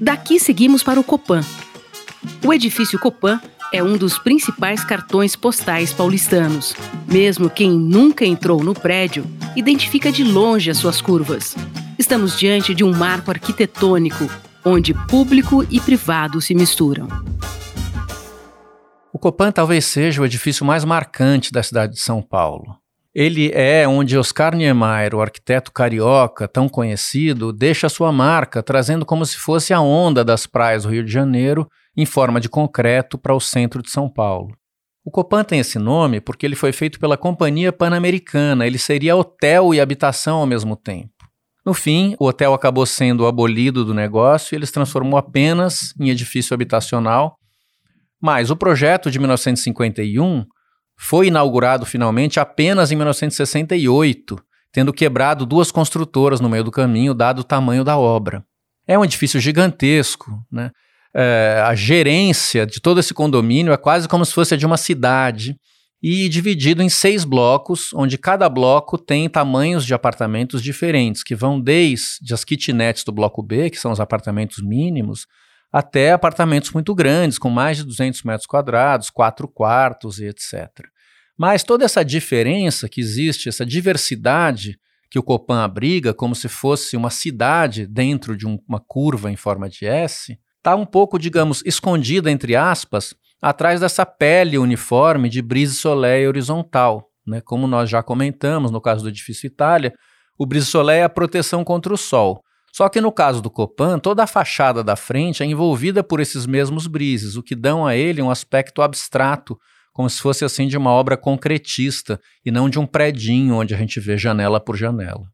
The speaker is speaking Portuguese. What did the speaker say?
Daqui seguimos para o Copan. O edifício Copan é um dos principais cartões postais paulistanos. Mesmo quem nunca entrou no prédio identifica de longe as suas curvas. Estamos diante de um marco arquitetônico onde público e privado se misturam. O Copan talvez seja o edifício mais marcante da cidade de São Paulo. Ele é onde Oscar Niemeyer, o arquiteto carioca tão conhecido, deixa sua marca, trazendo como se fosse a onda das praias do Rio de Janeiro em forma de concreto para o centro de São Paulo. O Copan tem esse nome porque ele foi feito pela Companhia Pan-Americana, ele seria hotel e habitação ao mesmo tempo. No fim, o hotel acabou sendo abolido do negócio e ele se transformou apenas em edifício habitacional. Mas o projeto de 1951 foi inaugurado finalmente apenas em 1968, tendo quebrado duas construtoras no meio do caminho, dado o tamanho da obra. É um edifício gigantesco, né? É, a gerência de todo esse condomínio é quase como se fosse de uma cidade e dividido em seis blocos, onde cada bloco tem tamanhos de apartamentos diferentes, que vão desde as kitnets do bloco B, que são os apartamentos mínimos, até apartamentos muito grandes, com mais de 200 metros quadrados, quatro quartos e etc. Mas toda essa diferença que existe, essa diversidade que o Copan abriga, como se fosse uma cidade dentro de um, uma curva em forma de S, está um pouco, digamos, escondida, entre aspas, atrás dessa pele uniforme de brise soleil horizontal. Né? Como nós já comentamos no caso do edifício Itália, o brise soleil é a proteção contra o sol. Só que no caso do Copan, toda a fachada da frente é envolvida por esses mesmos brises, o que dão a ele um aspecto abstrato, como se fosse assim de uma obra concretista e não de um predinho onde a gente vê janela por janela.